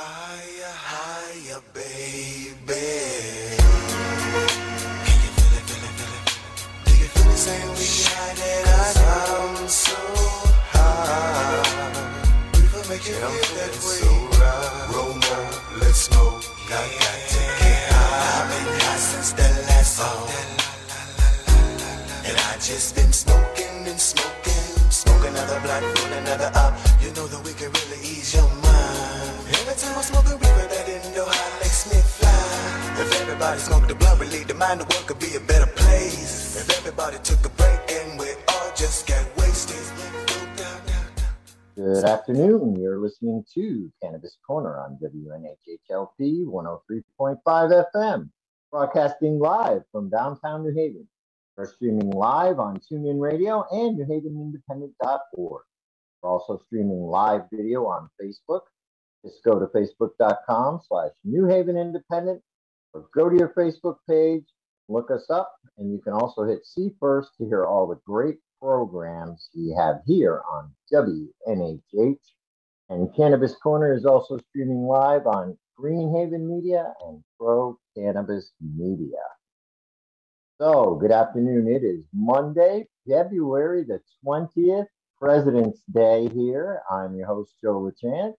Higher, higher, baby. Can you feel it, feel it, feel it? Feel the same way I did? I sound so high. That way. So right. Roll let's. I got to get high. I've been high since the last song. And I just been smoking and smoking. Another another up. You know that we can really ease your time I smoke a reefer, that Indo high makes me fly. If everybody smoked the blunt, relieve the mind, the world could be a better place. If everybody took a break and we all just get wasted. Good afternoon. You're listening to Cannabis Corner on WNHHLP 103.5 FM, broadcasting live from downtown New Haven. We're streaming live on TuneIn Radio and NewHavenIndependent.org. We're also streaming live video on Facebook. Just go to facebook.com slash New Haven Independent or go to your Facebook page, look us up, and you can also hit see first to hear all the great programs we have here on WNHH. And Cannabis Corner is also streaming live on Greenhaven Media and Pro Cannabis Media. So, good afternoon. It is Monday, February the 20th, President's Day here. I'm your host, Joe LaChance,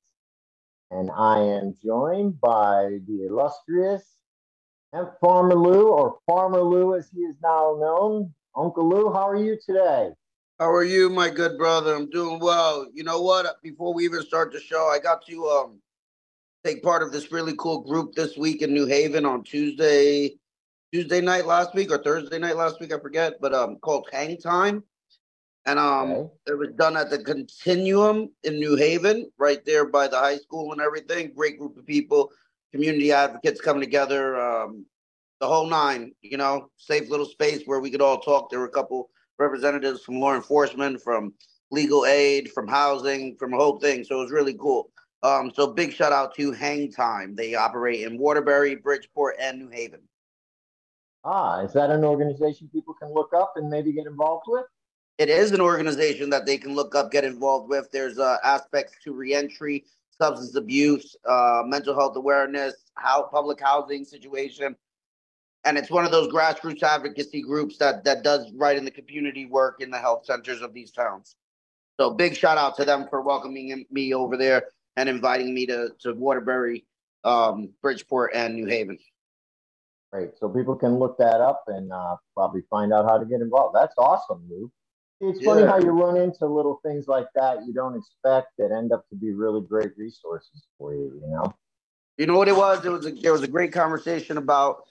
and I am joined by the illustrious Hemp Farmer Lou, or Farmer Lou as he is now known. Uncle Lou, how are you today? How are you, my good brother? I'm doing well. You know what? Before we even start the show, I got to um take part of this really cool group this week in New Haven on Tuesday, Tuesday night last week or Thursday night last week, I forget, but um called Hang Time. And um Okay. it was done at the Continuum in New Haven, right there by the high school and everything. Great group of people, community advocates coming together, um, the whole nine, you know, safe little space where we could all talk. There were a couple representatives from law enforcement, from legal aid, from housing, from a whole thing. So it was really cool. Um, so big shout out to Hang Time. They operate in Waterbury, Bridgeport, and New Haven. Ah, is that an organization people can look up and maybe get involved with? It is an organization that they can look up, get involved with. There's uh, aspects to reentry, substance abuse, uh, mental health awareness, how public housing situation, and it's one of those grassroots advocacy groups that that does right in the community work in the health centers of these towns. So big shout out to them for welcoming me over there and inviting me to to Waterbury, um, Bridgeport, and New Haven. Great. So people can look that up and uh, probably find out how to get involved. That's awesome, Lou. It's funny Yeah. how you run into little things like that you don't expect that end up to be really great resources for you, you know? You know what it was? It was a, there was a great conversation about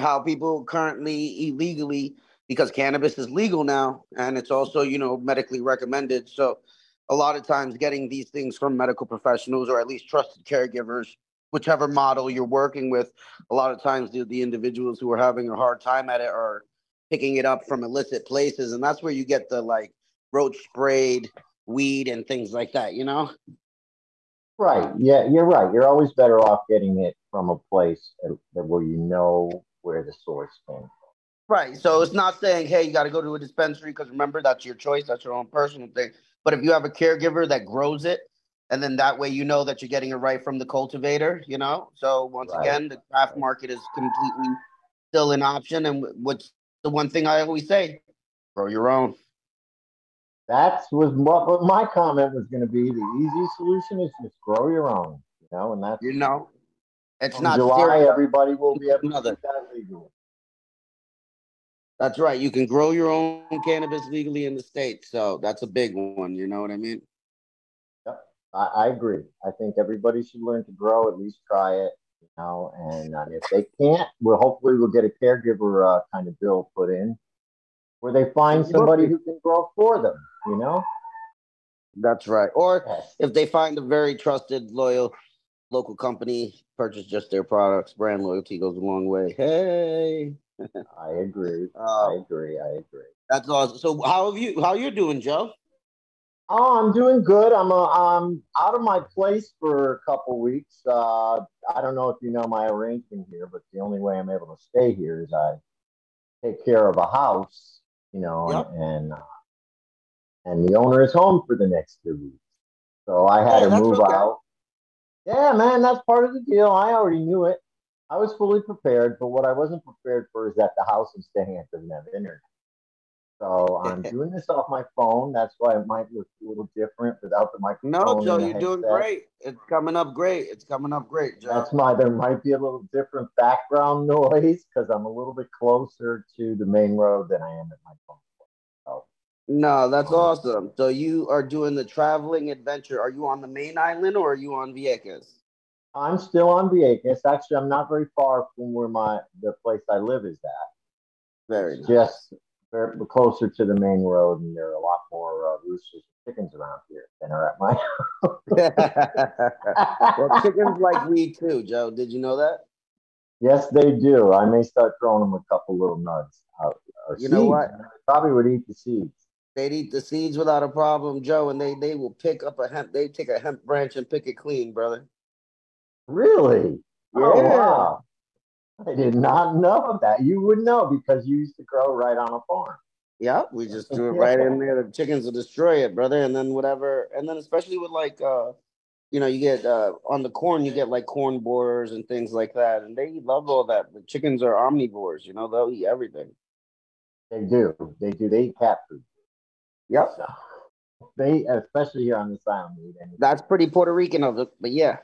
how people currently illegally because cannabis is legal now and it's also you know medically recommended. So a lot of times getting these things from medical professionals or at least trusted caregivers, whichever model you're working with, a lot of times the, the individuals who are having a hard time at it are picking it up from illicit places, and that's where you get the like roach sprayed weed and things like that. You know. Right. Yeah, you're right. You're always better off getting it from a place where you know where the source came from. Right. So it's not saying, hey, you got to go to a dispensary because remember, that's your choice. That's your own personal thing. But if you have a caregiver that grows it, and then that way you know that you're getting it right from the cultivator, you know? So once Right. again, the craft market is completely still an option. And what's the one thing I always say? Grow your own. That was what, what my comment was going to be. The easy solution is just grow your own, you know, and that's You know? It's not July. stereo- Everybody will be able to Another. do that legally. That's right. You can grow your own cannabis legally in the States. So that's a big one. You know what I mean? I, I agree. I think everybody should learn to grow, at least try it, you know. And uh, if they can't, well, hopefully we'll get a caregiver uh, kind of bill put in where they find somebody who can grow for them, you know. That's right. Or Yes. if they find a very trusted, loyal local company, purchase just their products. Brand loyalty goes a long way. Hey, I agree. I uh, agree. I agree. that's awesome. So, how have you? How you doing, Joe? Oh, I'm doing good. I'm uh, I'm out of my place for a couple weeks. Uh, I don't know if you know my arrangement here, but the only way I'm able to stay here is I take care of a house, you know, Yep. and uh, and the owner is home for the next two weeks. So I had Oh, to move okay. out. Yeah, man, that's part of the deal. I already knew it. I was fully prepared, but what I wasn't prepared for is that the house I'm staying at doesn't have internet. So I'm doing this off my phone. That's why it might look a little different without the microphone. No, Joe, you're doing great. It's coming up great. It's coming up great, Joe. That's my. There might be a little different background noise because I'm a little bit closer to the main road than I am at my phone. So No, that's awesome. So you are doing the traveling adventure. Are you on the main island or are you on Vieques? I'm still on Vieques. Actually, I'm not very far from where my the place I live is at. Very nice. just very closer to the main road, and there are a lot more uh, roosters and chickens around here than are at my. house. well, chickens like we too, Joe. Did you know that? yes, they do. I may start throwing them a couple little nuts. Out, or You know what? Probably would eat the seeds. They'd eat the seeds without a problem, Joe, and they they will pick up a hemp. They take a hemp branch and pick it clean, brother. Really? Oh, Yeah. wow. I did not know that. You would know because you used to grow right on a farm. Yeah, we just do it right in there. The chickens will destroy it, brother. And then whatever, and then especially with like uh you know, you get uh on the corn, you get like corn borers and things like that. And they love all that. The chickens are omnivores, you know, they'll eat everything. They do. They do. They eat cat food. Yep. So they, especially here on this island. That's pretty Puerto Rican of it, but yeah.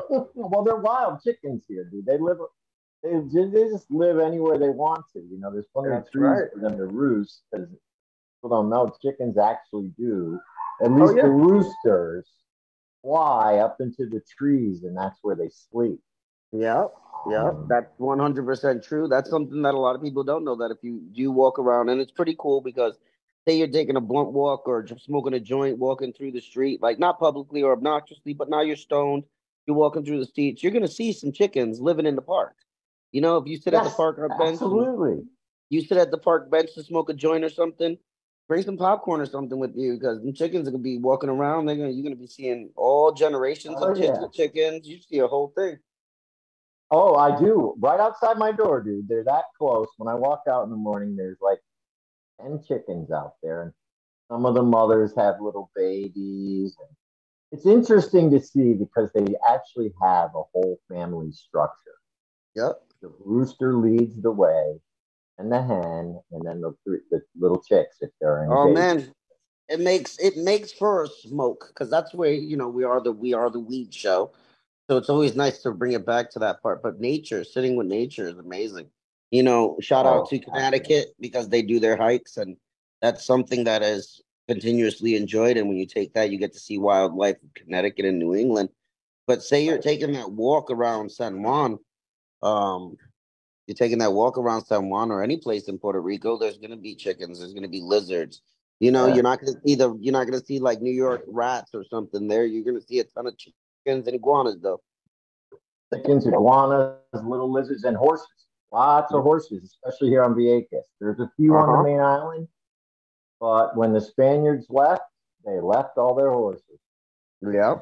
well, they're wild chickens here, dude. They live. They just, they just live anywhere they want to. You know, there's plenty That's of trees right. for them to roost. Because people don't know, chickens actually do. At Oh, least yeah. the roosters fly up into the trees, and that's where they sleep. Yeah. Yeah, Um, that's one hundred percent true. That's something that a lot of people don't know. That if you do walk around, and it's pretty cool because say you're taking a blunt walk or just smoking a joint, walking through the street, like not publicly or obnoxiously, but now you're stoned, you're walking through the streets, you're gonna see some chickens living in the park. You know, if you sit at the Yes, park bench, Absolutely. you sit at the park bench to smoke a joint or something, bring some popcorn or something with you because the chickens are gonna be walking around. They're gonna you're gonna be seeing all generations Oh, of yeah. chickens. You see a whole thing. Oh, I do. Right outside my door, dude. They're that close. When I walk out in the morning, there's like 10 chickens out there. And some of the mothers have little babies. And it's interesting to see because they actually have a whole family structure. Yep. The rooster leads the way, and the hen, and then the, three, the little chicks if they're in. Oh man, it makes it makes for a smoke because that's where you know we are the we are the weed show. So it's always nice to bring it back to that part. But nature, sitting with nature is amazing. You know, shout Oh, out to Connecticut because they do their hikes and that's something that is continuously enjoyed. And when you take that, you get to see wildlife in Connecticut and New England. But say you're taking that walk around San Juan, um, you're taking that walk around San Juan or any place in Puerto Rico, there's gonna be chickens, there's gonna be lizards. You know, Yeah. you're not gonna see the you're not gonna see like New York rats or something there. You're gonna see a ton of chickens and iguanas though. Chickens, iguanas, little lizards, and horses. Lots of horses, especially here on Vieques. There's a few on Uh-huh. the main island, but when the Spaniards left, they left all their horses. Yeah.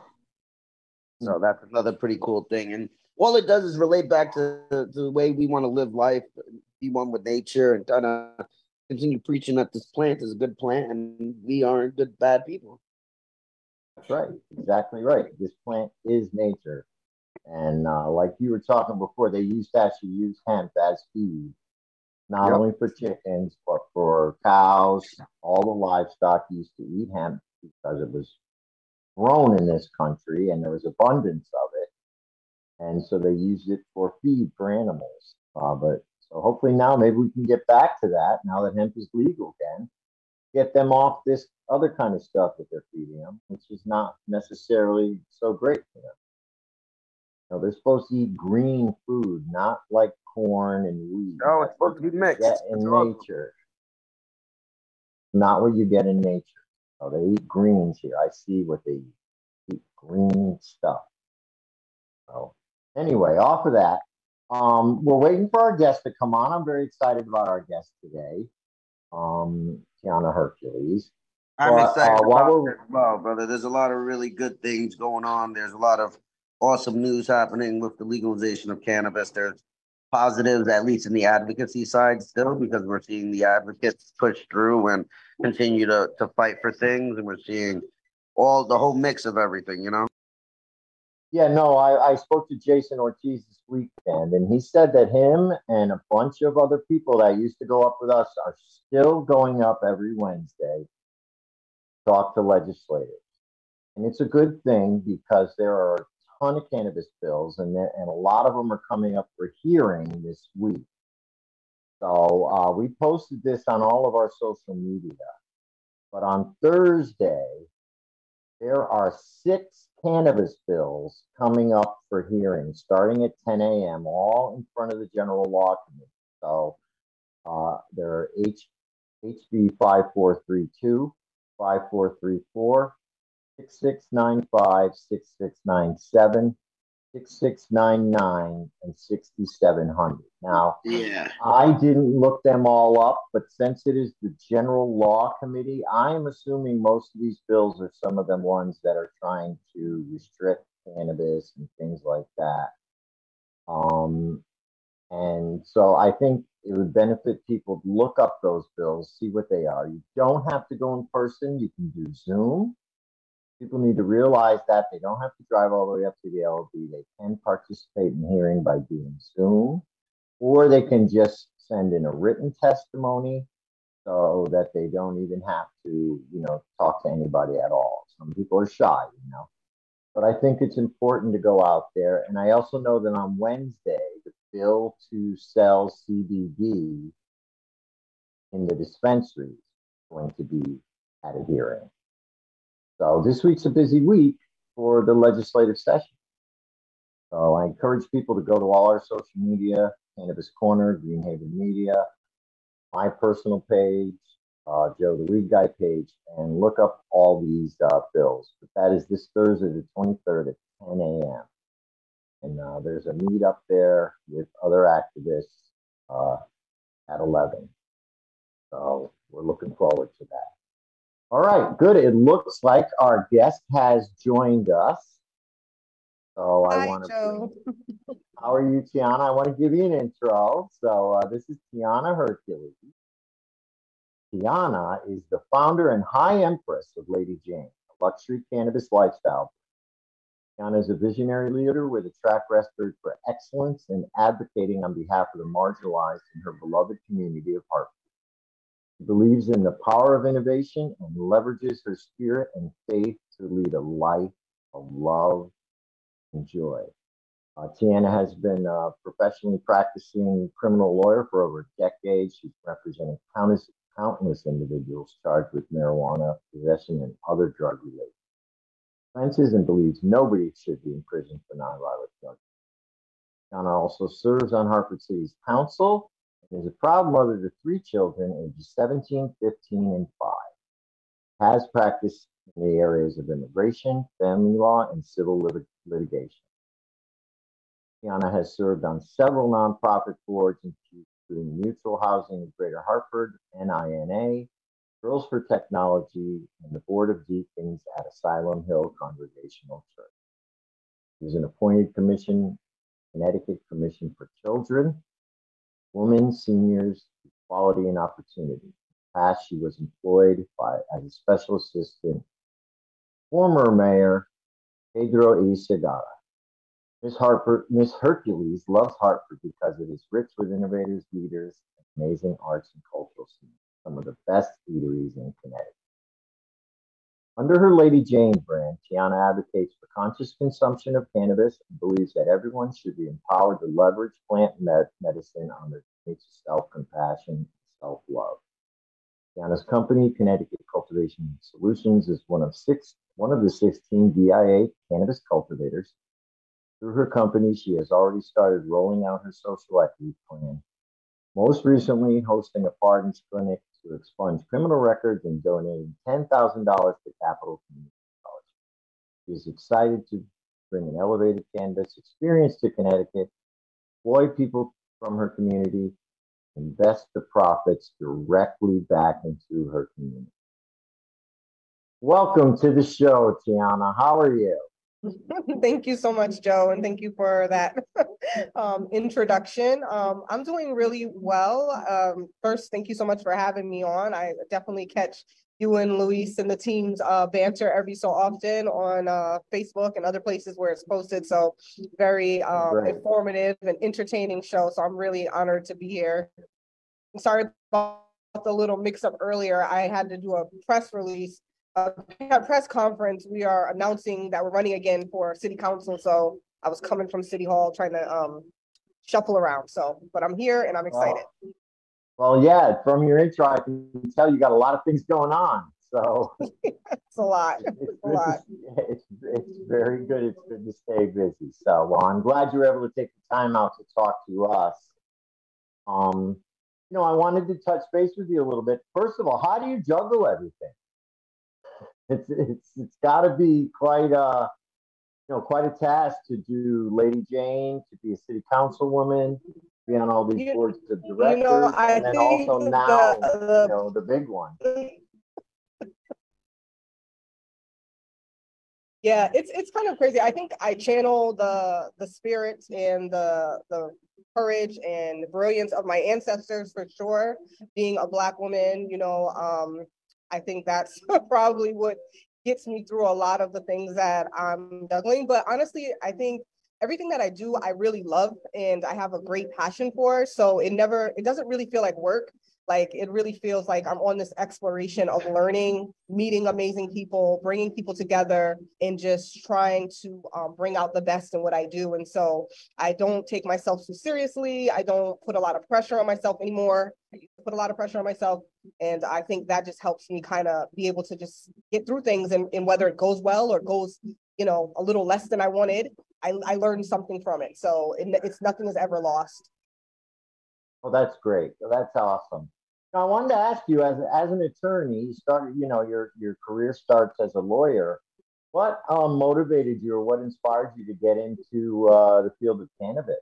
So that's another pretty cool thing. And all it does is relate back to, to the way we want to live life, be one with nature, and kind of continue preaching that this plant is a good plant and we aren't good, bad people. That's right, exactly right. This plant is nature, and uh, like you were talking before, they used to actually use hemp as feed, not Yep. only for chickens but for cows. All the livestock used to eat hemp because it was grown in this country and there was abundance of it, and so they used it for feed for animals. Uh, but so hopefully now maybe we can get back to that now that hemp is legal again get them off this other kind of stuff that they're feeding them, which is not necessarily so great for them. You know, they're supposed to eat green food, not like corn and wheat. Oh, it's supposed to be mixed. Get in It's awesome. nature. Not what you get in nature. Oh, they eat greens here. I see what they eat. Eat green stuff. So anyway, off of that, um, we're waiting for our guest to come on. I'm very excited about our guest today, um, Tiana Hercules. I'm Well, excited uh, about we're- it as well, brother. There's a lot of really good things going on. There's a lot of awesome news happening with the legalization of cannabis. There's positives, at least in the advocacy side, still, because we're seeing the advocates push through and continue to, to fight for things, and we're seeing all the whole mix of everything, you know? Yeah, no, I, I spoke to Jason Ortiz this weekend, and he said that him and a bunch of other people that used to go up with us are still going up every Wednesday, talk to legislators. And it's a good thing because there are ton of cannabis bills, and, and a lot of them are coming up for hearing this week. So uh, we posted this on all of our social media. But on Thursday, there are six cannabis bills coming up for hearing starting at 10 a.m., all in front of the General Law Committee. So uh, there are H, HB 5432, 5434, 6695, 6697, 6699, and 6700. Now, Yeah. I didn't look them all up, but since it is the General Law Committee, I am assuming most of these bills are some of them ones that are trying to restrict cannabis and things like that. Um, and so I think it would benefit people to look up those bills, see what they are. You don't have to go in person, you can do Zoom. People need to realize that they don't have to drive all the way up to the LB. They can participate in hearing by doing Zoom, or they can just send in a written testimony so that they don't even have to, you know, talk to anybody at all. Some people are shy, you know. But I think it's important to go out there. And I also know that on Wednesday, the bill to sell CBD in the dispensaries is going to be at a hearing. So this week's a busy week for the legislative session. So I encourage people to go to all our social media, Cannabis Corner, Greenhaven Media, my personal page, uh, Joe the Weed Guy page, and look up all these uh, bills. But that is this Thursday, the 23rd at 10 a.m. And uh, there's a meet up there with other activists uh, at 11. So we're looking forward to that. All right, good. It looks like our guest has joined us. So I want to. How are you, Tiana? I want to give you an intro. So uh, this is Tiana Hercules. Tiana is the founder and high empress of Lady Jane, a luxury cannabis lifestyle. Tiana is a visionary leader with a track record for excellence and advocating on behalf of the marginalized in her beloved community of Hartford. Believes in the power of innovation and leverages her spirit and faith to lead a life of love and joy. Uh, Tiana has been a professionally practicing criminal lawyer for over a decade. She's represented countless, countless individuals charged with marijuana possession and other drug related offenses and believes nobody should be in prison for nonviolent drugs. Tiana also serves on Hartford City's council is a proud mother to three children ages 17, 15, and 5. Has practiced in the areas of immigration, family law, and civil lit- litigation. Tiana has served on several nonprofit boards, including Mutual Housing of Greater Hartford, NINA, Girls for Technology, and the Board of Deacons at Asylum Hill Congregational Church. She was an appointed commission, Connecticut Commission for Children, Women, Seniors, Equality and Opportunity. Past, she was employed by as a special assistant, former mayor Pedro E. Segarra. Miss Hartford, Miss Hercules loves Hartford because it is rich with innovators, leaders, amazing arts and cultural scenes, some of the best eateries in Connecticut. Under her Lady Jane brand, Tiana advocates for conscious consumption of cannabis and believes that everyone should be empowered to leverage plant med- medicine on their journey to self-compassion and self-love. Tiana's company, Connecticut Cultivation Solutions, is one of six, one of the 16 DIA cannabis cultivators through her company, she has already started rolling out her social equity plan, most recently hosting a pardons clinic to expunge criminal records and donating $10,000 to Capital Community College. She is excited to bring an elevated cannabis experience to Connecticut, employ people from her community, invest the profits directly back into her community. Welcome to the show, Tiana. How are you? Thank you so much, Joe, and thank you for that um, introduction. Um, I'm doing really well. Um, first, thank you so much for having me on. I definitely catch you and Luis and the teams uh, banter every so often on uh, Facebook and other places where it's posted. So very um, informative and entertaining show. So I'm really honored to be here. I'm sorry about the little mix up earlier. I had to do a press release, a press conference. We are announcing that we're running again for city council. So I was coming from city hall trying to um, shuffle around. So, but I'm here and I'm excited. Wow. Well, yeah, from your intro, I can tell you got a lot of things going on. So it's a lot. It's, a lot. it's, it's very good. It's good to stay busy. So, well, I'm glad you were able to take the time out to talk to us. Um, you know, I wanted to touch base with you a little bit. First of all, how do you juggle everything? It's it's it's got to be quite a you know quite a task to do Lady Jane, to be a city councilwoman, be on all these you, boards of directors, you know, and then also now the, the, you know the big one. Yeah, it's it's kind of crazy. I think I channel the the spirit and the the courage and brilliance of my ancestors for sure. Being a black woman, you know, um, I think that's probably what gets me through a lot of the things that I'm juggling. But honestly, I think everything that I do, I really love and I have a great passion for. So it never, it doesn't really feel like work. Like it really feels like I'm on this exploration of learning, meeting amazing people, bringing people together, and just trying to um, bring out the best in what I do. And so I don't take myself too seriously. I don't put a lot of pressure on myself anymore. Put a lot of pressure on myself. And I think that just helps me kind of be able to just get through things and, and whether it goes well or goes, you know, a little less than I wanted, I, I learned something from it. So it, it's nothing is ever lost. Well, that's great. That's awesome. Now, I wanted to ask you, as as an attorney, you started, you know, your your career starts as a lawyer. What um, motivated you, or what inspired you to get into uh, the field of cannabis?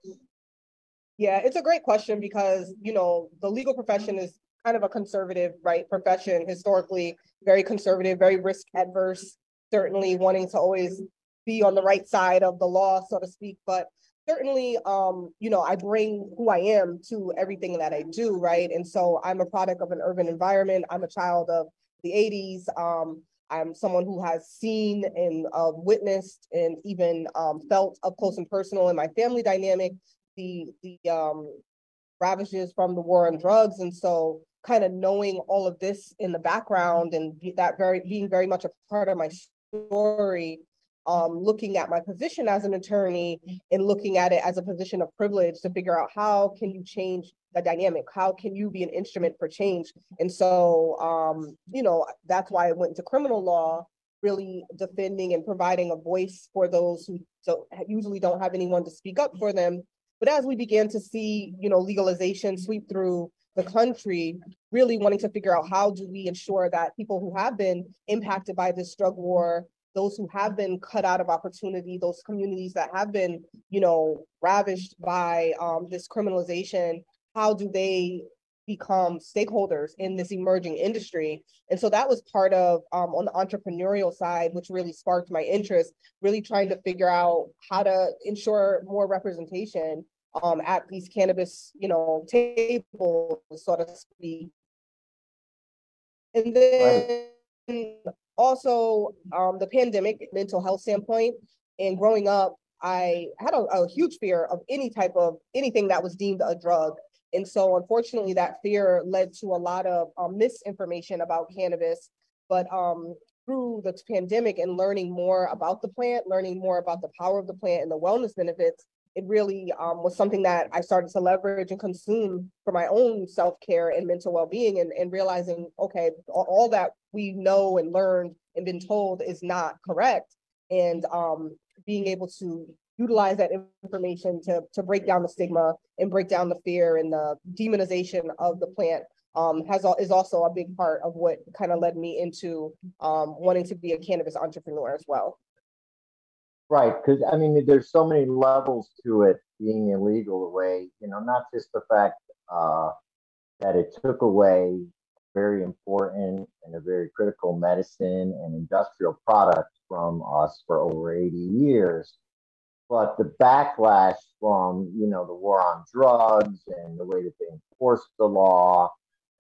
Yeah, it's a great question because you know the legal profession is kind of a conservative, right, profession historically, very conservative, very risk adverse. Certainly wanting to always be on the right side of the law, so to speak. But certainly, um, you know, I bring who I am to everything that I do, right? And so I'm a product of an urban environment. I'm a child of the 80s. Um, I'm someone who has seen and uh, witnessed and even um, felt up close and personal in my family dynamic the the um, ravages from the war on drugs, and so kind of knowing all of this in the background and that very being very much a part of my story um, looking at my position as an attorney and looking at it as a position of privilege to figure out how can you change the dynamic? How can you be an instrument for change? And so um, you know that's why i went into criminal law really defending and providing a voice for those who don't, usually don't have anyone to speak up for them but as we began to see you know legalization sweep through the country really wanting to figure out how do we ensure that people who have been impacted by this drug war those who have been cut out of opportunity, those communities that have been, you know, ravished by um, this criminalization, how do they become stakeholders in this emerging industry? And so that was part of um, on the entrepreneurial side, which really sparked my interest, really trying to figure out how to ensure more representation um, at these cannabis, you know, tables, so to speak. And then also um, the pandemic mental health standpoint and growing up i had a, a, huge fear of any type of anything that was deemed a drug and so unfortunately that fear led to a lot of um, misinformation about cannabis. But um, through the pandemic and learning more about the plant learning more about the power of the plant and the wellness benefits it really um, was something that I started to leverage and consume for my own self care and mental well being, and, and realizing, okay, all, all, that we know and learned and been told is not correct, and um, being able to utilize that information to to break down the stigma and break down the fear and the demonization of the plant um, has is also a big part of what kind of led me into um, wanting to be a cannabis entrepreneur as well. Right, because I mean, there's so many levels to it being illegal away. You know, not just the fact uh, that it took away very important and a very critical medicine and industrial product from us for over 80 years, but the backlash from you know the war on drugs and the way that they enforced the law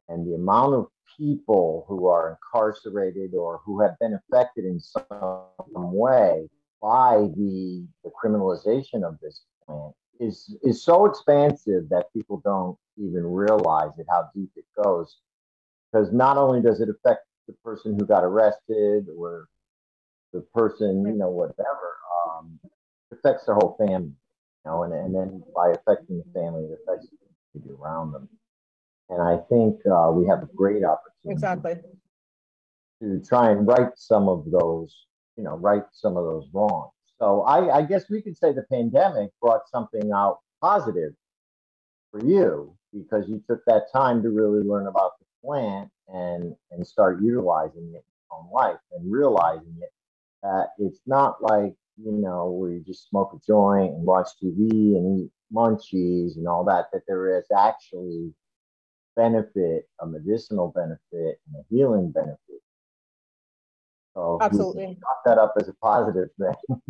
and the amount of people who are incarcerated or who have been affected in some way by the, the criminalization of this plant is is so expansive that people don't even realize it how deep it goes. Because not only does it affect the person who got arrested or the person you know whatever affects their whole family you know and, and then by affecting the family it affects the people around them and i think uh, we have a great opportunity Exactly. to try and right some of those you know right some of those wrongs so I, I guess we could say the pandemic brought something out positive for you because you took that time to really learn about the plant and and start utilizing it in your own life and realizing it that it's not like you know where you just smoke a joint and watch TV and eat munchies and all that that there is actually benefit a medicinal benefit and a healing benefit so Absolutely. that up as a positive thing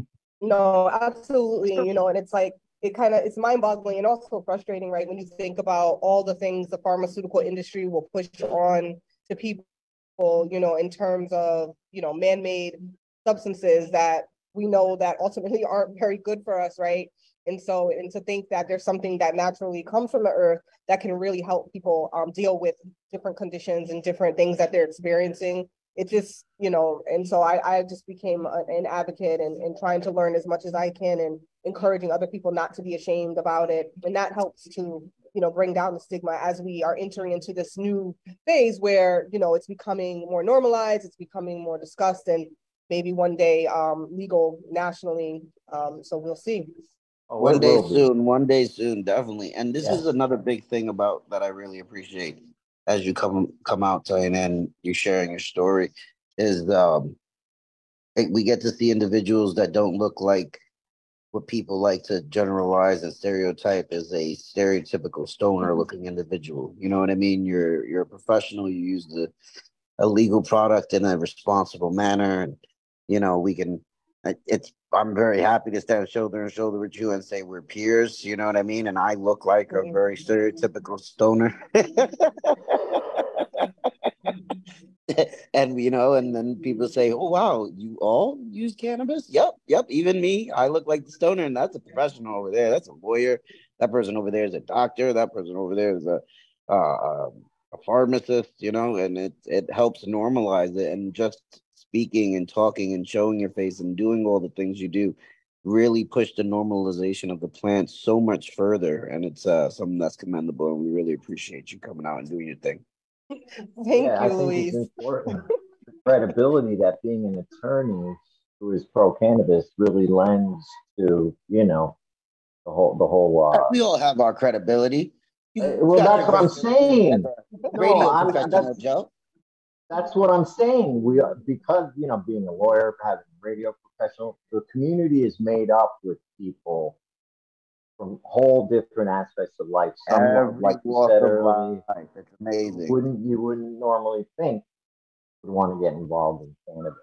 No, absolutely. You know, and it's like it kind of it's mind-boggling and also frustrating, right? When you think about all the things the pharmaceutical industry will push on to people, you know, in terms of, you know, man-made substances that we know that ultimately aren't very good for us, right? And so, and to think that there's something that naturally comes from the earth that can really help people um, deal with different conditions and different things that they're experiencing it just, you know, and so I, I just became an advocate and, and trying to learn as much as I can and encouraging other people not to be ashamed about it. And that helps to, you know, bring down the stigma as we are entering into this new phase where, you know, it's becoming more normalized, it's becoming more discussed and maybe one day um, legal nationally. Um, so we'll see. Oh, One day soon, one day soon, definitely. And this is another big thing about that I really appreciate as you come come out Tanya, and you're sharing your story is um we get to see individuals that don't look like what people like to generalize and stereotype as a stereotypical stoner looking individual. You know what I mean? You're you're a professional, you use the a legal product in a responsible manner and you know we can it's i'm very happy to stand shoulder to shoulder with you and say we're peers you know what i mean? And i look like a very stereotypical stoner. And you know and then people say oh wow you all use cannabis? Yep yep even me i look like the stoner and that's a professional over there that's a lawyer that person over there is a doctor that person over there is a uh, um, a pharmacist, you know, and it it helps normalize it and just speaking and talking and showing your face and doing all the things you do really push the normalization of the plant so much further. And it's uh something that's commendable and we really appreciate you coming out and doing your thing. Thank yeah, you, I think it's important. the credibility that being an attorney who is pro cannabis really lends to, you know, the whole the whole uh we all have our credibility. You Uh, well, that's what I'm saying. No, I'm- professional that's- joe that's what I'm saying. We are because you know, being a lawyer, having a radio professional, the community is made up with people from whole different aspects of life. Some Every like you said earlier. It's amazing. wouldn't you wouldn't normally think would want to get involved in cannabis.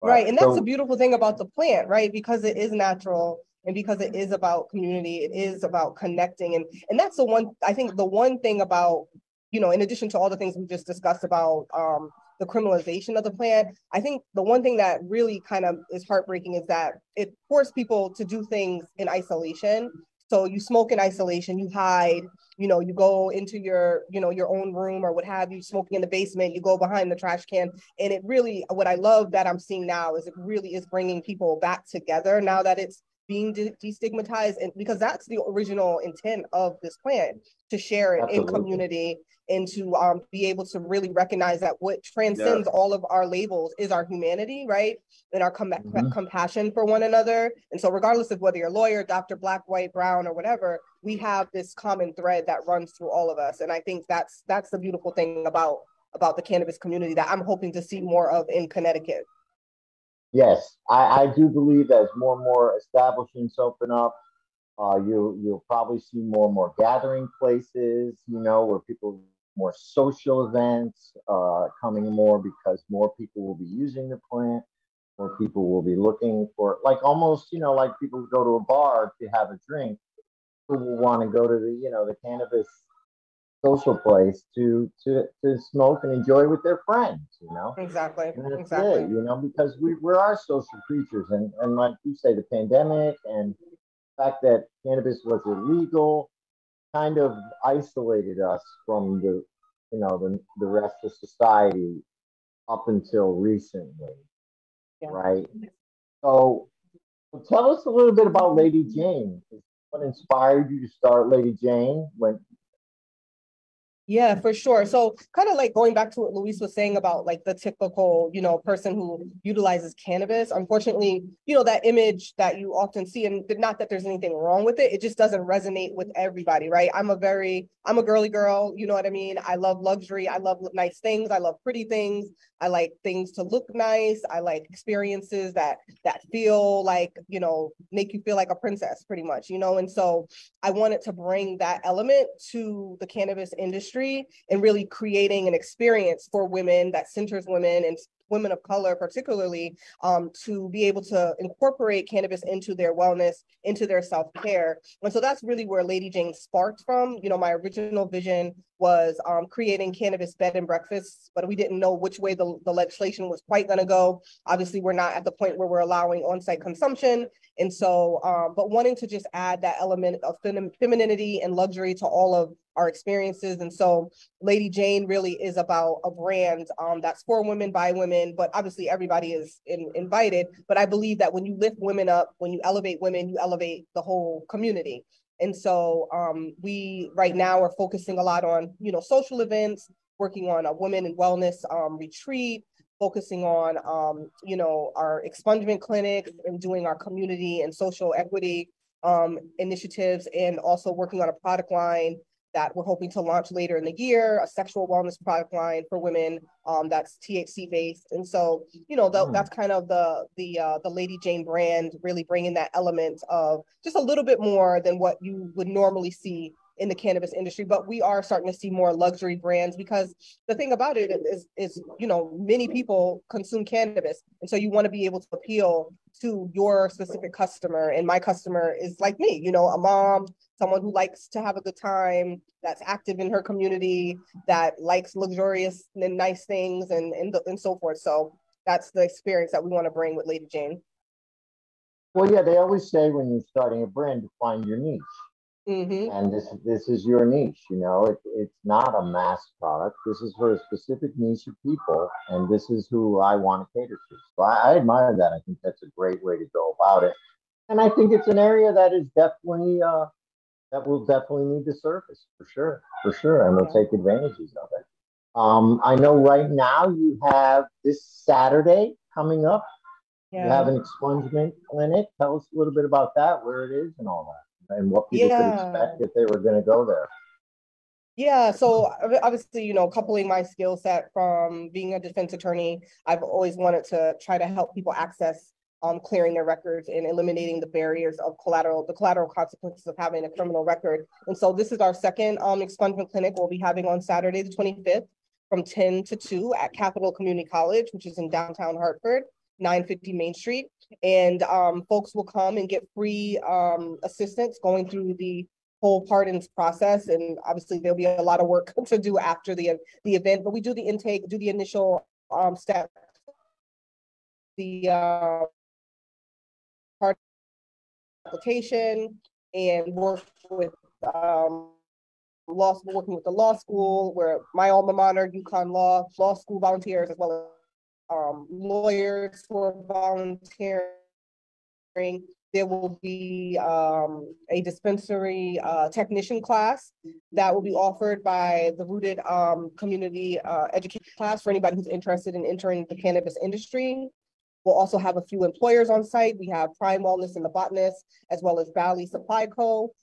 But- Right, and that's so- the beautiful thing about the plant, right? Because it is natural and because it is about community, it is about connecting and and that's the one, I think the one thing about, you know, in addition to all the things we just discussed about um the criminalization of the plant, I think the one thing that really kind of is heartbreaking is that it forced people to do things in isolation. So you smoke in isolation, you hide, you know, you go into your, you know, your own room or what have you, smoking in the basement, you go behind the trash can and it really what i love that i'm seeing now is it really is bringing people back together now that it's being de- destigmatized and because that's the original intent of this plan to share it in community and to um, be able to really recognize that what transcends all of our labels is our humanity right? And our com- Mhm. compassion for one another. And so regardless of whether you're a lawyer doctor black white brown or whatever we have this common thread that runs through all of us. And i think that's that's the beautiful thing about about the cannabis community that I'm hoping to see more of in Connecticut. Yes, I, I do believe as more and more establishments open up, uh, you you'll probably see more and more gathering places, you know, where people more social events uh, coming more because more people will be using the plant, more people will be looking for like almost, you know, like people go to a bar to have a drink, who will want to go to the, you know, the cannabis social place to to to smoke and enjoy with their friends, you know. Exactly. Exactly. it, you know, because we we are social creatures, and and like you say, the pandemic and the fact that cannabis was illegal kind of isolated us from the you know the the rest of society up until recently, Yeah. right? So, so tell us a little bit about Lady Jane. What inspired you to start Lady Jane? When Yeah, for sure. So kind of like going back to what Luis was saying about like the typical, you know, person who utilizes cannabis. Unfortunately, you know, that image that you often see, and not that there's anything wrong with it, it just doesn't resonate with everybody, right? I'm a very, I'm a girly girl, you know what I mean? I love luxury, I love nice things, I love pretty things, I like things to look nice, I like experiences that that feel like, you know, make you feel like a princess pretty much, you know, and so I wanted to bring that element to the cannabis industry and really creating an experience for women that centers women and women of color particularly um, to be able to incorporate cannabis into their wellness into their self-care. And so that's really where lady jane sparked from. You know my original vision was um, creating cannabis bed and breakfasts but we didn't know which way the, the legislation was quite going to go. Obviously we're not at the point where we're allowing on-site consumption. And so um, but wanting to just add that element of fem- femininity and luxury to all of our experiences. And so lady jane really is about a brand um, that's for women by women but obviously everybody is in, invited. But i believe that when you lift women up when you elevate women you elevate the whole community. And so um, we right now are focusing a lot on you know social events working on a women and wellness um, retreat focusing on um, you know our expungement clinics and doing our community and social equity um, initiatives and also working on a product line that we're hoping to launch later in the year, a sexual wellness product line for women um, that's THC based. And so, you know, the, Mm. that's kind of the the uh, the Lady Jane brand, really bringing that element of just a little bit more than what you would normally see in the cannabis industry. But we are starting to see more luxury brands because the thing about it is, is you know, many people consume cannabis, and so you want to be able to appeal to your specific customer. And my customer is like me, you know, a mom, someone who likes to have a good time, that's active in her community, that likes luxurious and nice things, and and, the, and so forth. So that's the experience that we want to bring with Lady Jane. well, yeah, they always say when you're starting a brand to find your niche. hmm and this this is your niche you know it, it's not a mass product this is for a specific niche of people and this is who i want to cater to so I, I admire that i think that's a great way to go about it and i think it's an area that is definitely uh that will definitely need to surface for sure for sure and we'll Yeah. take advantages of it. Um i know right now you have this saturday coming up. You have an expungement clinic. Tell us a little bit about that where it is and all that and what people could expect if they were going to go there. Yeah, so obviously, you know, coupling my skill set from being a defense attorney, I've always wanted to try to help people access um, clearing their records and eliminating the barriers of collateral, the collateral consequences of having a criminal record. And so this is our second um, expungement clinic we'll be having on Saturday, the 25th, from 10 to 2 at Capital Community College, which is in downtown Hartford, 950 Main Street. And um, folks will come and get free um, assistance going through the whole pardons process. And obviously there'll be a lot of work to do after the, the event, but we do the intake, do the initial um, step. The part application and work with um, law school, working with the law school, where my alma mater, UConn Law, law school volunteers, as well as um, lawyers who are volunteering. There will be um, a dispensary uh, technician class that will be offered by the Rooted um, Community uh, Education class for anybody who's interested in entering the cannabis industry. We'll also have a few employers on site. We have Prime Wellness and the Botanist, as well as Valley Supply Co.,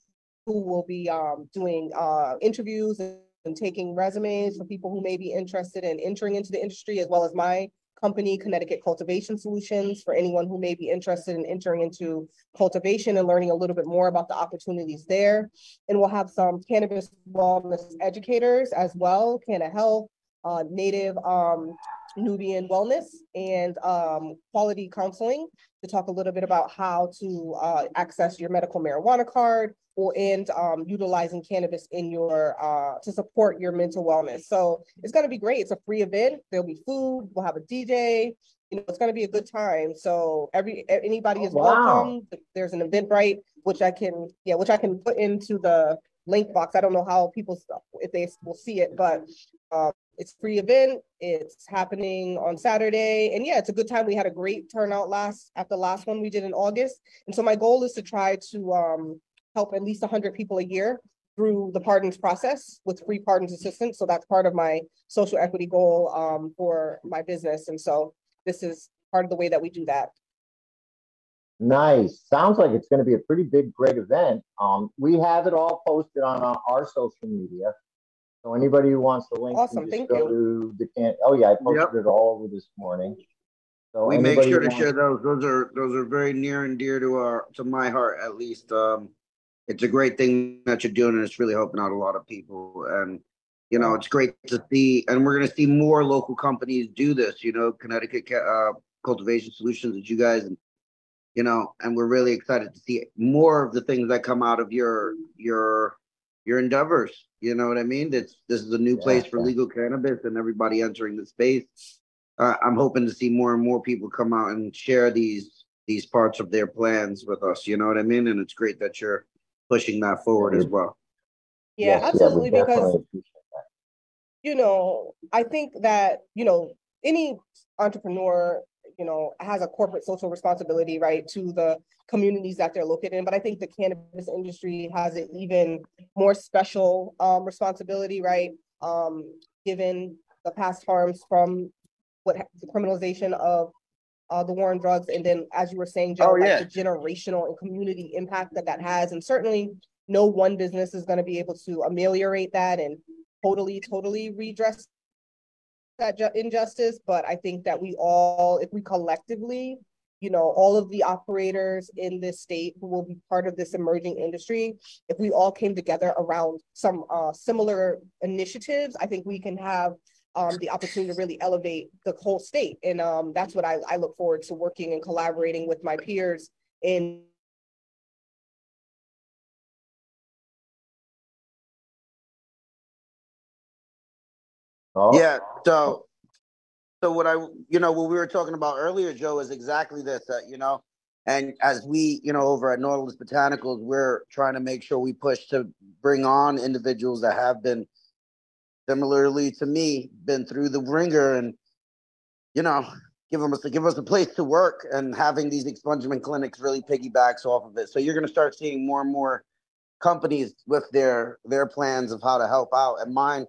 who will be um, doing uh, interviews and taking resumes for people who may be interested in entering into the industry, as well as my company, Connecticut Cultivation Solutions, for anyone who may be interested in entering into cultivation and learning a little bit more about the opportunities there. And we'll have some cannabis wellness educators as well, Canna Health, uh, Native um, Nubian Wellness and um, Quality Counseling to talk a little bit about how to uh, access your medical marijuana card or and um, utilizing cannabis in your uh, to support your mental wellness. So it's going to be great. It's a free event. There'll be food. We'll have a DJ. You know, it's going to be a good time. So every anybody is wow. welcome. There's an Eventbrite which I can yeah, which I can put into the link box. I don't know how people if they will see it, but um, it's free event. It's happening on Saturday, and yeah, it's a good time. We had a great turnout last at the last one we did in August, and so my goal is to try to um, help at least 100 people a year through the pardons process with free pardons assistance. So that's part of my social equity goal um, for my business, and so this is part of the way that we do that. Nice. Sounds like it's going to be a pretty big, great event. Um, we have it all posted on our, our social media. So anybody who wants the link, Awesome, can just thank go you. to the can. Oh yeah, I posted Yep. it all over this morning. So We make sure to share those. Those are those are very near and dear to our to my heart at least. Um, it's a great thing that you're doing, and it's really helping out a lot of people. And you know, it's great to see, and we're going to see more local companies do this. You know, Connecticut uh, Cultivation Solutions, that you guys, and you know, and we're really excited to see more of the things that come out of your your your endeavors. You know what I mean? It's this is a new Yeah, place for yeah. legal cannabis, and everybody entering the space uh, I'm hoping to see more and more people come out and share these these parts of their plans with us. You know what I mean? And it's great that you're pushing that forward as well. Yeah, Yes, we absolutely. because definitely appreciate that. you know, I think that, you know, any entrepreneur, you know, has a corporate social responsibility, right, to the communities that they're located in. But I think the cannabis industry has an even more special um, responsibility, right? Um, given the past harms from what the criminalization of uh, the war on drugs, and then as you were saying, Joe, Oh, like the generational and community impact that that has, and certainly no one business is going to be able to ameliorate that and totally, totally redress that ju- injustice, but I think that we all, if we collectively, you know, all of the operators in this state who will be part of this emerging industry, if we all came together around some uh, similar initiatives, I think we can have um, the opportunity to really elevate the whole state. And um, that's what I, I look forward to working and collaborating with my peers in Oh, Yeah. So, so what I, you know, what we were talking about earlier, Joe, is exactly this. That you know, and as we, you know, over at Nautilus Botanicals, we're trying to make sure we push to bring on individuals that have been similarly to me, been through the ringer, and you know, give them a give us a place to work. And having these expungement clinics really piggybacks off of it. So you're going to start seeing more and more companies with their their plans of how to help out. And mine,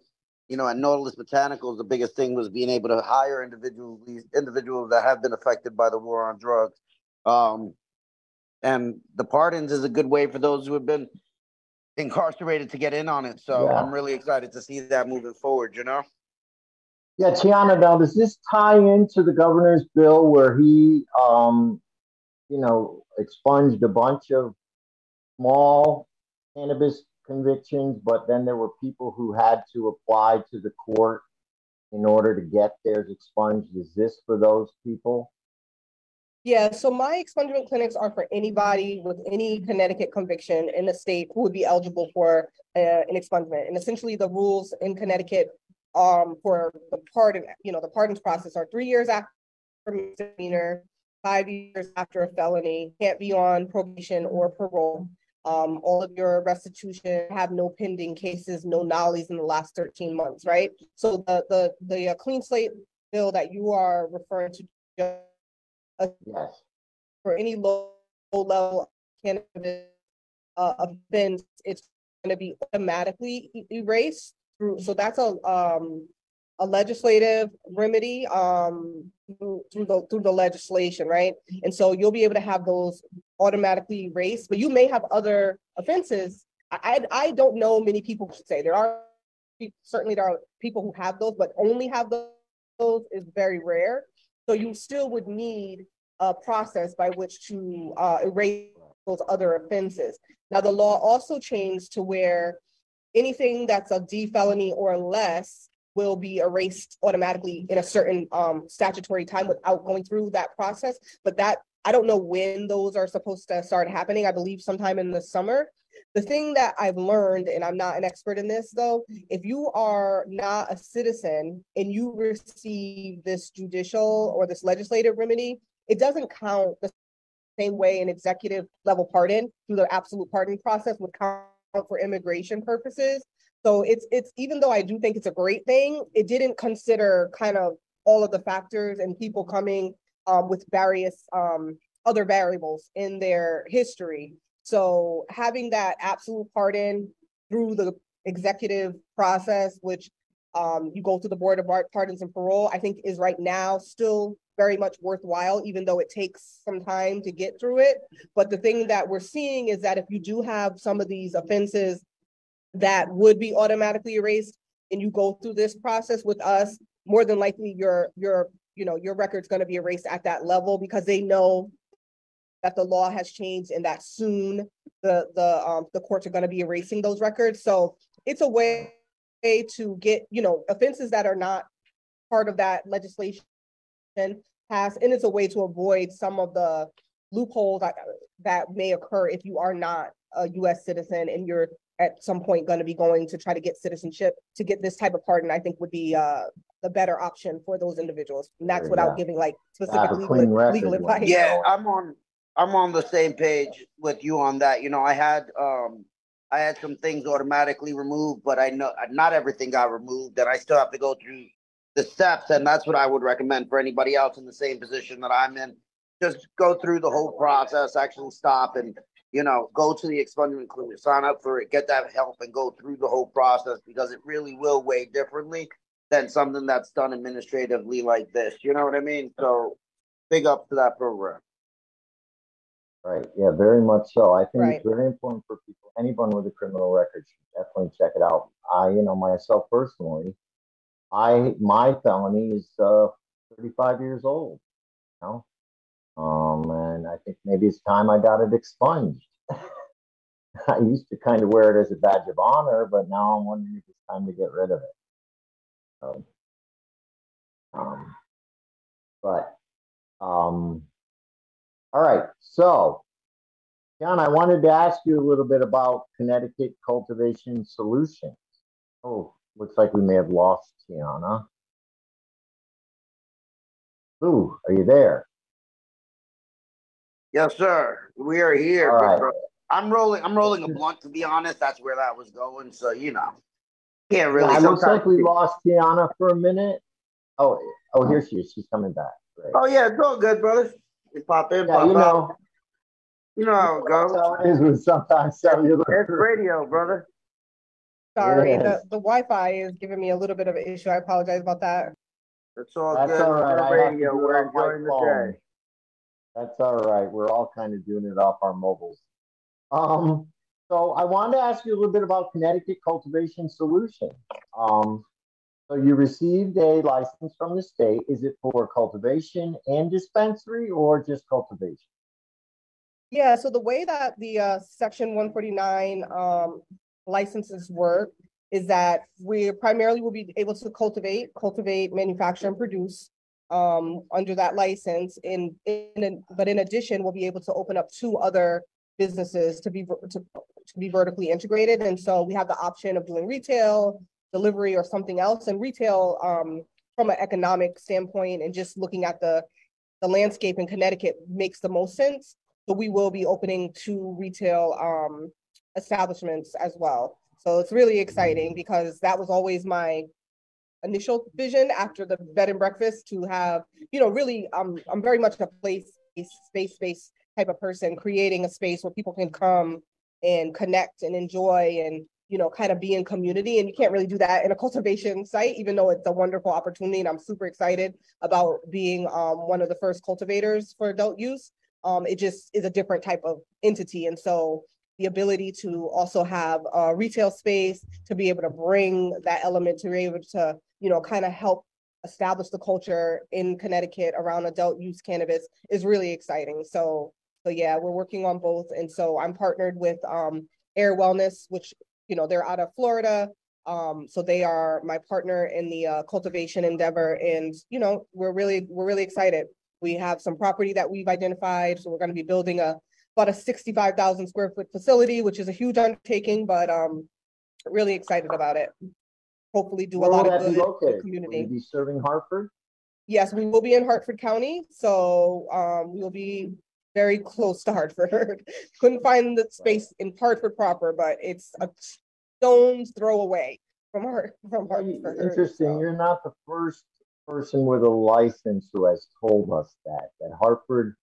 you know, at Nautilus Botanicals, the biggest thing was being able to hire individuals, individuals that have been affected by the war on drugs. Um, and the pardons is a good way for those who have been incarcerated to get in on it. So Yeah. I'm really excited to see that moving forward. You know. Yeah, Tiana, now does this tie into the governor's bill where he, um, you know, expunged a bunch of small cannabis convictions, but then there were people who had to apply to the court in order to get theirs expunged? Is this for those people? Yeah, so my expungement clinics are for anybody with any Connecticut conviction in the state who would be eligible for uh, an expungement. And essentially, the rules in Connecticut um, for the pardon, you know, the pardons process are three years after misdemeanor, five years after a felony, can't be on probation or parole. Um, all of your restitution have no pending cases, no nolles in the last 13 months, right? So the the the uh, clean slate bill that you are referring to Yes. for any low, low level cannabis uh, offense, it's gonna be automatically erased through, so that's a, um, a legislative remedy, um, through, through the, through the legislation, right? And so you'll be able to have those automatically erased, but you may have other offenses. I, I, don't know many people who say there are, certainly there are people who have those, but only have those, those is very rare. So you still would need a process by which to uh, erase those other offenses. Now, the law also changed to where anything that's a D felony or less will be erased automatically in a certain um statutory time without going through that process. But that, I don't know when those are supposed to start happening. I believe sometime in the summer. The thing that I've learned, and I'm not an expert in this though, if you are not a citizen and you receive this judicial or this legislative remedy, it doesn't count the same way an executive level pardon through the absolute pardon process would count for immigration purposes. So it's it's even though I do think it's a great thing, it didn't consider kind of all of the factors and people coming um, with various um, other variables in their history. So having that absolute pardon through the executive process, which um, you go through the board of pardons and parole, I think is right now still very much worthwhile, even though it takes some time to get through it. But the thing that we're seeing is that if you do have some of these offenses that would be automatically erased and you go through this process with us, more than likely your your you know your record's going to be erased at that level because they know that the law has changed and that soon the the um the courts are going to be erasing those records. So it's a way to get you know offenses that are not part of that legislation passed, and it's a way to avoid some of the loopholes that, that may occur if you are not a U.S. citizen and you're at some point going to be going to try to get citizenship to get this type of pardon. I think would be uh, the better option for those individuals, and that's without Yeah. giving like specific a legal, record legal advice. Yeah. I'm on. I'm on the same page with you on that. You know, I had um, I had some things automatically removed, but I know not everything got removed, and I still have to go through the steps. And that's what I would recommend for anybody else in the same position that I'm in. Just go through the whole process. Actually, stop and you know go to the expungement clinic, sign up for it, get that help, and go through the whole process because it really will weigh differently than something that's done administratively like this. You know what I mean? So, big up to that program. Right, yeah, very much so. I think Right. it's very important for people, anyone with a criminal record should definitely check it out. I, you know, myself personally, I, my felony is, uh, thirty-five years old, you know? Um, and I think maybe it's time I got it expunged. I used to kind of wear it as a badge of honor, but now I'm wondering if it's time to get rid of it. So, um, but, um, all right, so, John, I wanted to ask you a little bit about Connecticut Cultivation Solutions. Oh, looks like we may have lost Tiana. Ooh, are you there? Yes, sir. We are here. All right. I'm rolling. I'm rolling a blunt. To be honest, that's where that was going. So you know, can't really. Yeah, it looks like we lost Tiana for a minute. Oh, oh, here she is. She's coming back. Great. Oh yeah, it's all good, brother. You pop in, Yeah, pop you out. know, You know how it goes. how it is with sometimes It's radio, brother. Sorry, the, the Wi-Fi is giving me a little bit of an issue. I apologize about that. It's all That's good. all right. We're I have to radio. We're enjoying the day. That's all right. We're all kind of doing it off our mobiles. Um, so I wanted to ask you a little bit about Connecticut Cultivation Solution. Um, so you received a license from the state. Is it for cultivation and dispensary or just cultivation? Yeah, so the way that the uh section one forty-nine um licenses work is that we primarily will be able to cultivate, cultivate, manufacture and produce um under that license in in but in addition, we'll be able to open up two other businesses to be to to be vertically integrated. And so we have the option of doing retail, delivery or something else. And retail um from an economic standpoint and just looking at the the landscape in Connecticut makes the most sense. So we will be opening two retail um establishments as well. So it's really exciting because that was always my initial vision after the bed and breakfast to have, you know, really, um, I'm very much a place, space, space type of person, creating a space where people can come and connect and enjoy and, you know, kind of be in community. And you can't really do that in a cultivation site, even though it's a wonderful opportunity. And I'm super excited about being um, one of the first cultivators for adult use. Um, it just is a different type of entity. And so the ability to also have a retail space, to be able to bring that element, to be able to, you know, kind of help establish the culture in Connecticut around adult use cannabis is really exciting. So, so yeah, we're working on both. And so I'm partnered with um, Ayr Wellness, which, you know, they're out of Florida. Um, so they are my partner in the uh, cultivation endeavor, and you know, we're really we're really excited. We have some property that we've identified, so we're going to be building a about a sixty-five thousand square foot facility, which is a huge undertaking, but um, really excited about it. Hopefully, do a Where will lot of good in the located? Will you community. be serving Hartford? Yes, we will be in Hartford County, so um, we will be very close to Hartford. Couldn't find the space in Hartford proper, but it's a stone's throw away from Hart, from Hartford. Interesting, so- you're not the first person with a license who has told us that, that Hartford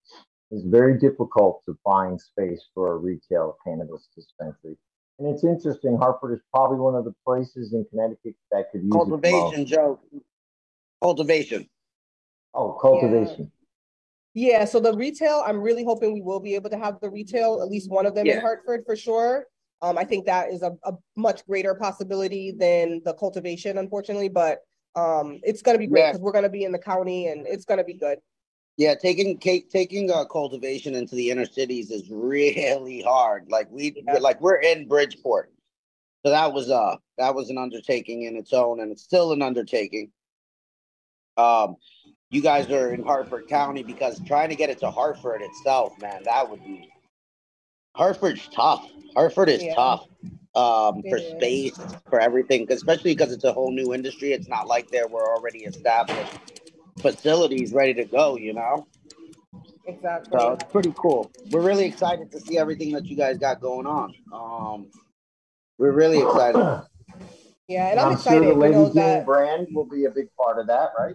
is very difficult to find space for a retail cannabis dispensary. And it's interesting, Hartford is probably one of the places in Connecticut that could use it the most. Cultivation, Joe. Cultivation. Oh, cultivation. Yeah, so the retail, I'm really hoping we will be able to have the retail, at least one of them in Hartford for sure. Um, I think that is a, a much greater possibility than the cultivation, unfortunately, but um, it's gonna be great Yeah. because we're gonna be in the county and it's gonna be good. Yeah, taking taking uh, cultivation into the inner cities is really hard. Like we Yeah. like we're in Bridgeport, so that was uh that was an undertaking in its own, and it's still an undertaking. Um, you guys are in Hartford County because trying to get it to Hartford itself, man, that would be. Hartford's tough. Hartford is Yeah. tough um, for is. space, for everything, especially because it's a whole new industry. It's not like there were already established facilities ready to go, you know? Exactly. So it's pretty cool. We're really excited to see everything that you guys got going on. Um, we're really excited. Yeah, And and I'm I'm sure excited, the you know, that. brand will be a big part of that, right?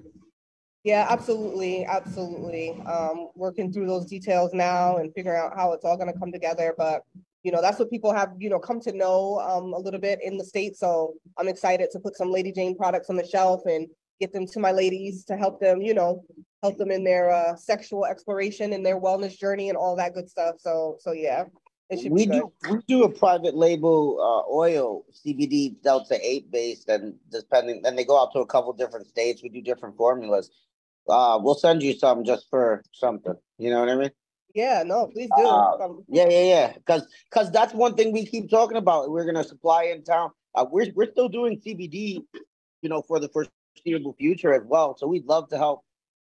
Yeah, absolutely, absolutely. Um, working through those details now and figuring out how it's all gonna come together, but you know, that's what people have, you know, come to know um a little bit in the state, so I'm excited to put some Lady Jane products on the shelf and get them to my ladies to help them, you know, help them in their uh sexual exploration and their wellness journey and all that good stuff. So, so yeah, it should We do we do a private label uh, oil CBD Delta Eight based, and depending, then they go out to a couple different states. We do different formulas. Uh, we'll send you some just for something. You know what I mean? Yeah, no, please do. Uh, Um, Yeah, yeah, yeah. Because because that's one thing we keep talking about. We're gonna supply in town. Uh, we're we're still doing CBD, you know, for the foreseeable future as well. So we'd love to help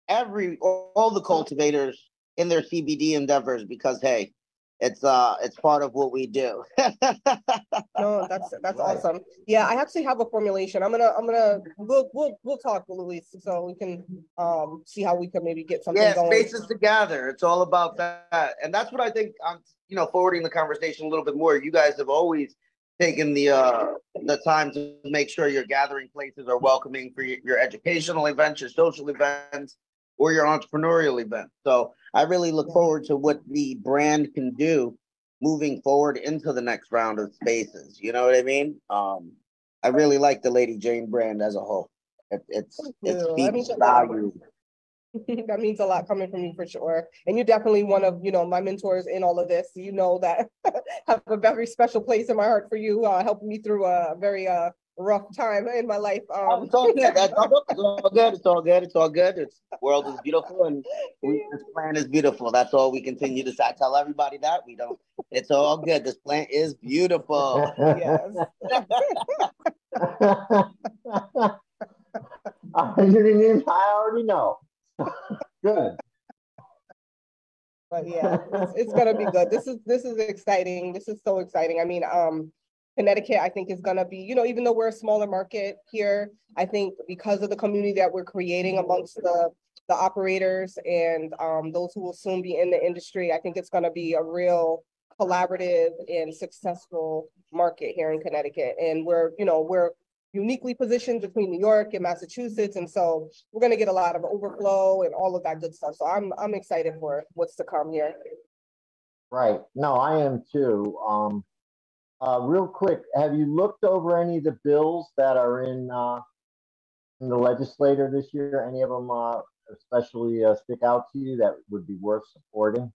every all, the cultivators in their CBD endeavors because hey, it's uh it's part of what we do. No, that's that's Right. awesome. Yeah, I actually have a formulation. I'm gonna I'm gonna we'll we'll we'll talk, Luis, so we can um see how we can maybe get something yeah, going. spaces together. It's all about that, and that's what I think. I'm you know forwarding the conversation a little bit more. You guys have always taken the uh the time to make sure your gathering places are welcoming for your, your educational events, your social events, or your entrepreneurial events. So I really look forward to what the brand can do moving forward into the next round of spaces. You know what I mean? Um, I really like the Lady Jane brand as a whole. It, it's Thank it you. That means speaks value. That means a lot coming from you for sure. And you're definitely one of, you know, my mentors in all of this. You know that have a very special place in my heart for you, uh helping me through a very uh rough time in my life. Oh, Um it's all good. That's all, it's all good. It's all good. It's all good. It's the world is beautiful and we, this plant is beautiful. That's all we continue to say. I tell everybody that we don't. It's all good. This plant is beautiful. yes. I didn't even, I already know. Good. But yeah, it's, it's gonna be good. This is, this is exciting. This is so exciting. I mean, um, Connecticut, I think is gonna be, you know, even though we're a smaller market here, I think because of the community that we're creating amongst the, the operators and, um, those who will soon be in the industry, I think it's gonna be a real collaborative and successful market here in Connecticut. And we're, you know, we're uniquely positioned between New York and Massachusetts. And so we're gonna get a lot of overflow and all of that good stuff. So I'm, I'm excited for what's to come here. Right. No, I am too. Um, uh, real quick, have you looked over any of the bills that are in, uh, in the legislature this year? Any of them, uh, especially, uh, stick out to you that would be worth supporting?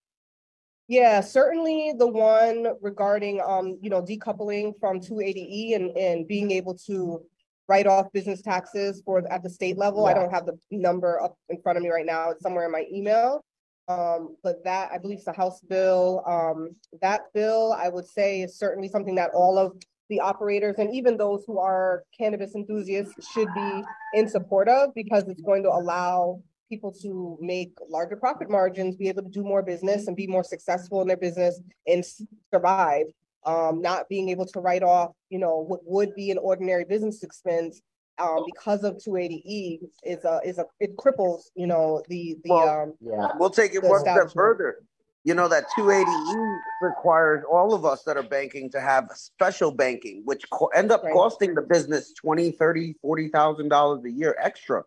Yeah, certainly the one regarding, um, you know, decoupling from two eighty E and, and being able to write off business taxes for, at the state level. I don't have the number up in front of me right now. It's somewhere in my email. Um, but that, I believe it's a House bill. Um, that bill, I would say is certainly something that all of the operators and even those who are cannabis enthusiasts should be in support of because it's going to allow people to make larger profit margins, be able to do more business and be more successful in their business and survive. Um, not being able to write off, you know, what would be an ordinary business expense um, because of 280E is a is a it cripples, you know, the the Well, um Yeah, We'll take it one step further. You know that 280E requires all of us that are banking to have special banking, which co- end up Right. costing the business 20, 30, 40,000 dollars a year extra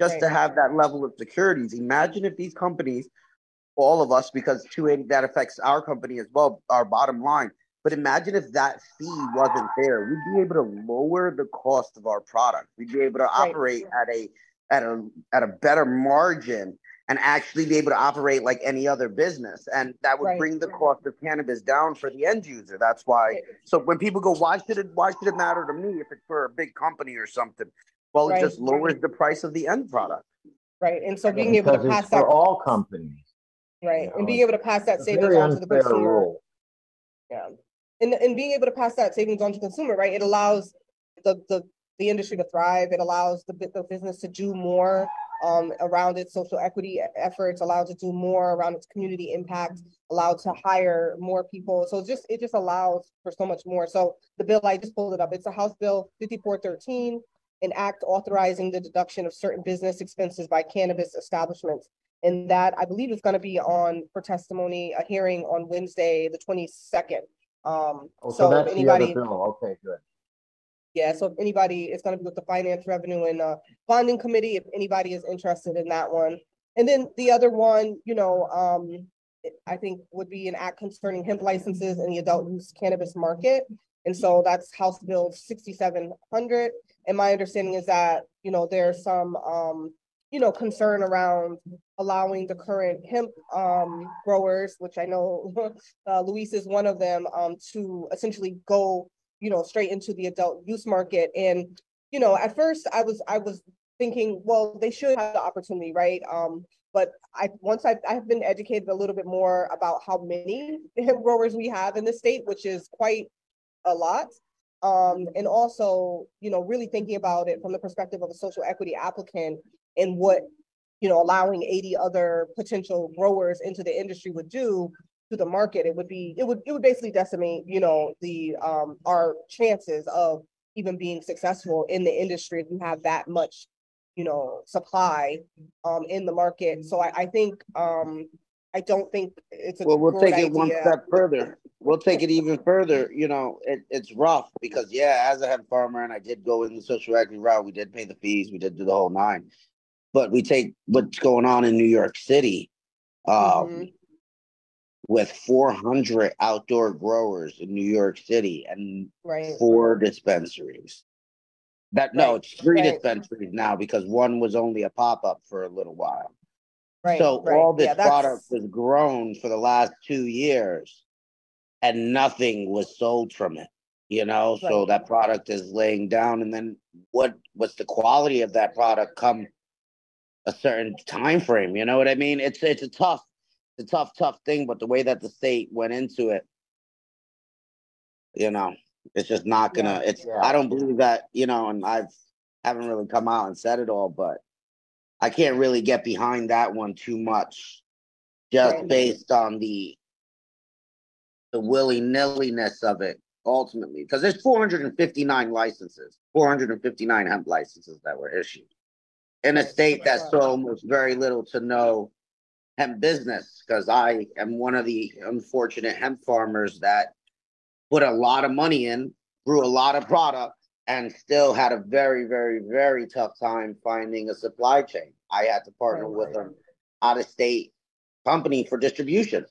just to have that level of securities. Imagine if these companies, all of us, because 280 that affects our company as well, our bottom line. But imagine if that fee wasn't there, we'd be able to lower the cost of our product. We'd be able to Right. operate at a at a at a better margin and actually be able to operate like any other business. And that would Right. bring the cost of cannabis down for the end user. That's why. So when people go, why should it why should it matter to me if it's for a big company or something? Well, it just lowers the price of the end product. right. And so being able to pass that for all companies. right you and being able to pass that savings very on to the consumer. rule. Yeah. And and being able to pass that savings on to consumer, right? It allows the the the industry to thrive. It allows the the business to do more um around its social equity efforts, allowed to do more around its community impact, allowed to hire more people. So it's just it just allows for so much more. So the bill I just pulled it up. It's a House Bill 5413, an act authorizing the deduction of certain business expenses by cannabis establishments. And that I believe is going to be on for testimony, a hearing on Wednesday, the twenty-second. Um, Oh, so so if that's the other anybody, bill. Okay, good. yeah, so if anybody, it's gonna be with the Finance Revenue and uh Bonding Committee, if anybody is interested in that one. And then the other one, you know, um, I think would be an act concerning hemp licenses in the adult use cannabis market. And so that's House Bill sixty-seven hundred. And my understanding is that, you know, there's some, um, you know, concern around allowing the current hemp, um, growers, which I know uh, Luis is one of them, um, to essentially go, you know, straight into the adult use market. And, you know, at first I was, I was thinking, well, they should have the opportunity, right? Um, but I, once I, I have been educated a little bit more about how many hemp growers we have in the state, which is quite a lot. Um, and also, you know, really thinking about it from the perspective of a social equity applicant and what, you know, allowing eighty other potential growers into the industry would do to the market, it would be, it would, it would basically decimate, you know, the, um, our chances of even being successful in the industry if you have that much, you know, supply, um, in the market. So I, I think, um, I don't think it's a Well, we'll take it one step further. We'll take it even further. You know, it, it's rough because yeah, as a hemp farmer, and I did go in the social equity route. We did pay the fees. We did do the whole nine. But we take what's going on in New York City, um, Mhm. with 400 outdoor growers in New York City and Right, four dispensaries. That no, Right, it's three right. dispensaries now because one was only a pop up for a little while. Right. So right. all this Yeah, product was grown for the last two years and nothing was sold from it. You know, so that product is laying down and then what what's the quality of that product come a certain time frame, you know what I mean? It's it's a tough, it's a tough, tough thing, but the way that the state went into it, you know, it's just not gonna it's Yeah. I don't believe that, you know, and I've haven't really come out and said it all, but I can't really get behind that one too much. Just Right. based on the the willy-nilliness of it ultimately. Because there's 459 licenses, 459 hemp licenses that were issued. In a state that saw almost very little to no hemp business, because I am one of the unfortunate hemp farmers that put a lot of money in, grew a lot of product, and still had a very, very, very tough time finding a supply chain. I had to partner Right. with an out-of-state company for distribution.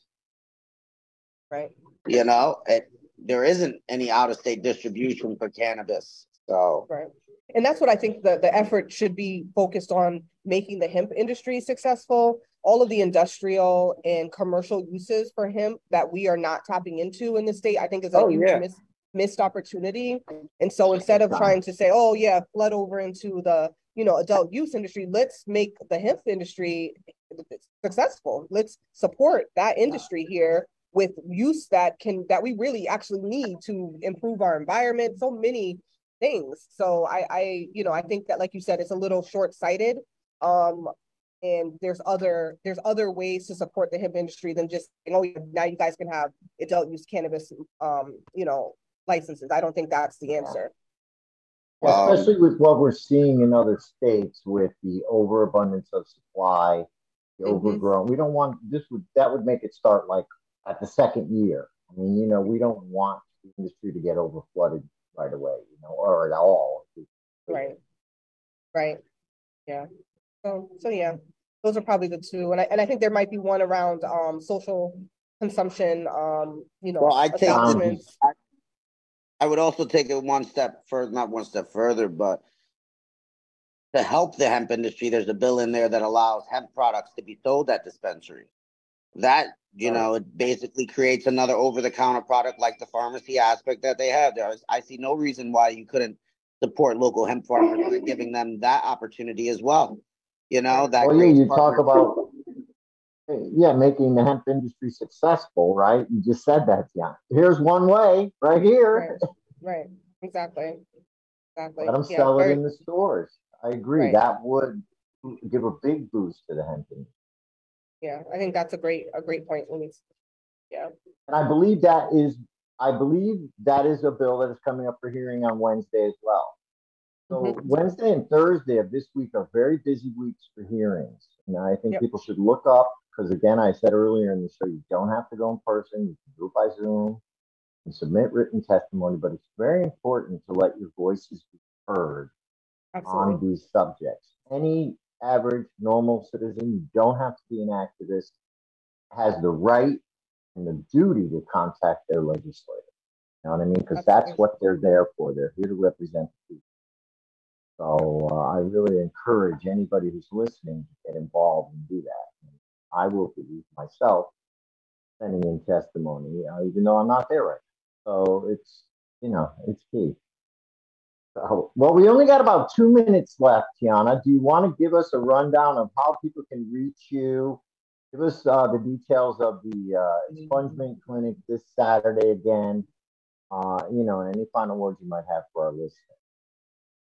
Right, You know, it, there isn't any out-of-state distribution for cannabis. So right. And that's what I think the, the effort should be focused on making the hemp industry successful. All of the industrial and commercial uses for hemp that we are not tapping into in the state, I think is a Oh, huge yeah. miss, missed opportunity. And so instead of trying to say, oh yeah, flood over into the, you know, adult use industry, let's make the hemp industry successful. Let's support that industry here with use that can that we really actually need to improve our environment so many things so i i you know i think that like you said it's a little short-sighted um and there's other there's other ways to support the hemp industry than just you know now you guys can have adult use cannabis um you know licenses i don't think that's the answer well, especially with what we're seeing in other states with the overabundance of supply the mm-hmm. overgrown we don't want this would that would make it start like at the second year. I mean, you know, we don't want the industry to get over flooded right away, you know, or at all. Right. Right. Yeah. So, so yeah, those are probably the two. And I, and I think there might be one around um, social consumption, um, you know, well, I take I, I would also take it one step further, not one step further, but to help the hemp industry, there's a bill in there that allows hemp products to be sold at dispensaries. That you know, it basically creates another over-the-counter product like the pharmacy aspect that they have. There, I see no reason why you couldn't support local hemp farmers by giving them that opportunity as well. You know that. Well, yeah, you talk about yeah, making the hemp industry successful, right? You just said that, yeah. Here's one way, right here. Right, right. exactly, exactly. Let them yeah, sell very... it in the stores. I agree. Right. That would give a big boost to the hemp industry yeah, I think that's a great a great point, Luis. Yeah. And I believe that is I believe that is a bill that is coming up for hearing on Wednesday as well. So mm-hmm. Wednesday and Thursday of this week are very busy weeks for hearings. And I think yep. people should look up because again, I said earlier in the show, you don't have to go in person. You can do it by Zoom and submit written testimony, but it's very important to let your voices be heard Absolutely. on these subjects. Any average, normal citizen, you don't have to be an activist, has the right and the duty to contact their legislator. You know what I mean? Because that's what they're there for. They're here to represent the people. So uh, I really encourage anybody who's listening to get involved and do that. I will be myself sending in testimony, uh, even though I'm not there right now. So it's, you know, it's key. Oh, well, we only got about two minutes left, Tiana. Do you want to give us a rundown of how people can reach you? Give us uh, the details of the uh, expungement clinic this Saturday again. Uh, you know, and any final words you might have for our listeners.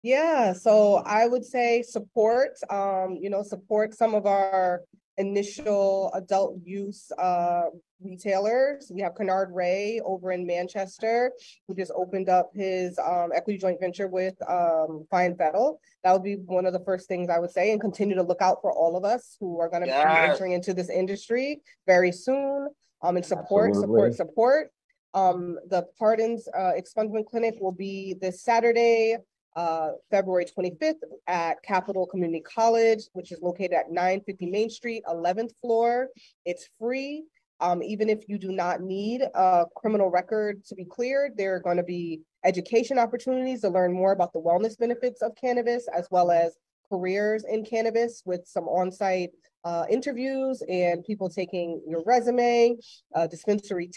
Yeah, so I would say support, um, you know, support some of our initial adult use uh, retailers. We have Kennard Ray over in Manchester, who just opened up his um, equity joint venture with um, Fine Fettle. That would be one of the first things I would say, and continue to look out for all of us who are going to yes. be entering into this industry very soon. Um, and support, Absolutely. support, support. Um, the Pardons uh, Expungement Clinic will be this Saturday, uh, February 25th at Capital Community College, which is located at 950 Main Street, 11th floor. It's free. Um, even if you do not need a criminal record to be cleared, there are going to be education opportunities to learn more about the wellness benefits of cannabis, as well as careers in cannabis with some on-site uh, interviews and people taking your resume, uh, dispensary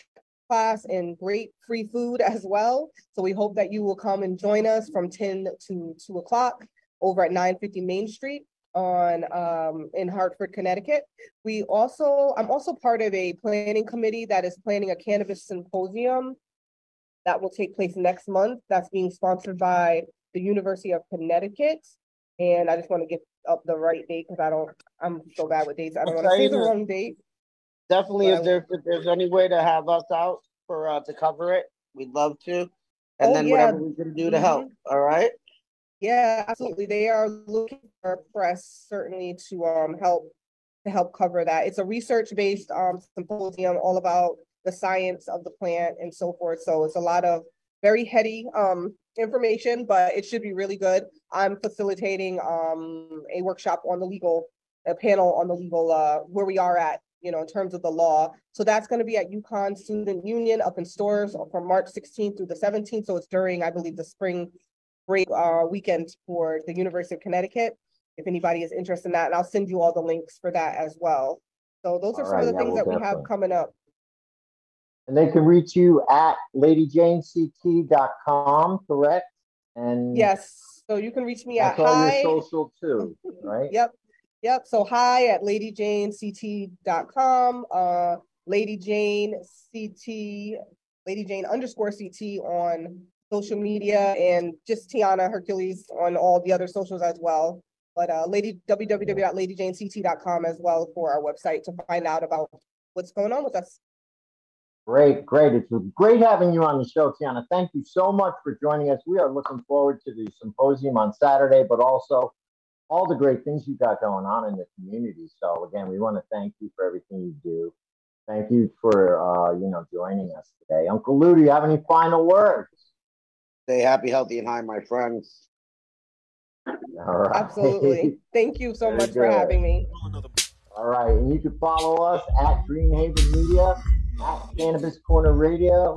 class and great free food as well. So we hope that you will come and join us from 10 to 2 o'clock over at 950 Main Street on um, in Hartford, Connecticut. We also, I'm also part of a planning committee that is planning a cannabis symposium that will take place next month. That's being sponsored by the University of Connecticut. And I just want to get up the right date because I don't, I'm so bad with dates. I don't want to say the wrong date. Definitely, if there's if there's any way to have us out for uh, to cover it, we'd love to. And oh, then yeah. whatever we can do to mm-hmm. help. All right. Yeah, absolutely. They are looking for press certainly to um help to help cover that. It's a research-based um symposium all about the science of the plant and so forth. So it's a lot of very heady um information, but it should be really good. I'm facilitating um a workshop on the legal a panel on the legal uh where we are at you know, in terms of the law. So that's going to be at UConn Student Union up in Storrs from March 16th through the 17th. So it's during, I believe, the spring break uh, weekend for the University of Connecticut. If anybody is interested in that, and I'll send you all the links for that as well. So those are all some right, of the things that we have coming up. And they can reach you at ladyjanect.com, correct? And yes, so you can reach me at hi. your social too, right? yep. Yep. So hi at ladyjanect.com. Uh, Lady Jane CT, Lady Jane underscore CT on social media and just Tiana Hercules on all the other socials as well. But uh, lady www.ladyjanect.com as well for our website to find out about what's going on with us. Great, great. It's great having you on the show, Tiana. Thank you so much for joining us. We are looking forward to the symposium on Saturday, but also all the great things you've got going on in the community. So again, we want to thank you for everything you do. Thank you for uh, you know joining us today. Uncle Lou, do you have any final words? Stay happy, healthy, and high, my friends. All right. Absolutely. Thank you so Very much for having me. All right, and you can follow us at Greenhaven Media, at Cannabis Corner Radio,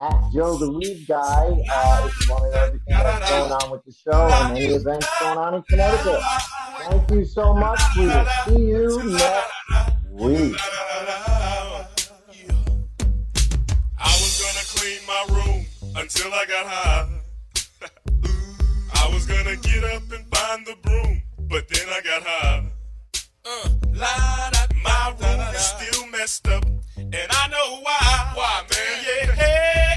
at Joe the Weed Guy. Uh, if you want to know everything that's going on with the show and any events going on in Connecticut. Thank you so much. We will see you next week. I was gonna clean my room until I got high. I was gonna get up and find the broom, but then I got high. Uh, my room is still messed up, and I know why. Why, man? Yeah,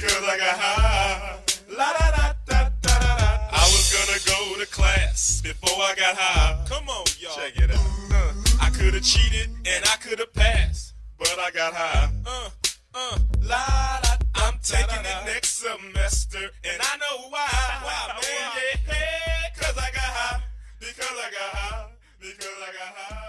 because I got high. La da da da da da da. I was gonna go to class before I got high. Come on, y'all. Check it out. Uh, I could have cheated and I could have passed, but I got high. Uh, uh, la da. I'm taking it next semester, and I know why. Why, man? Yeah, hey, cause I got high. Because I got high. Because I got high.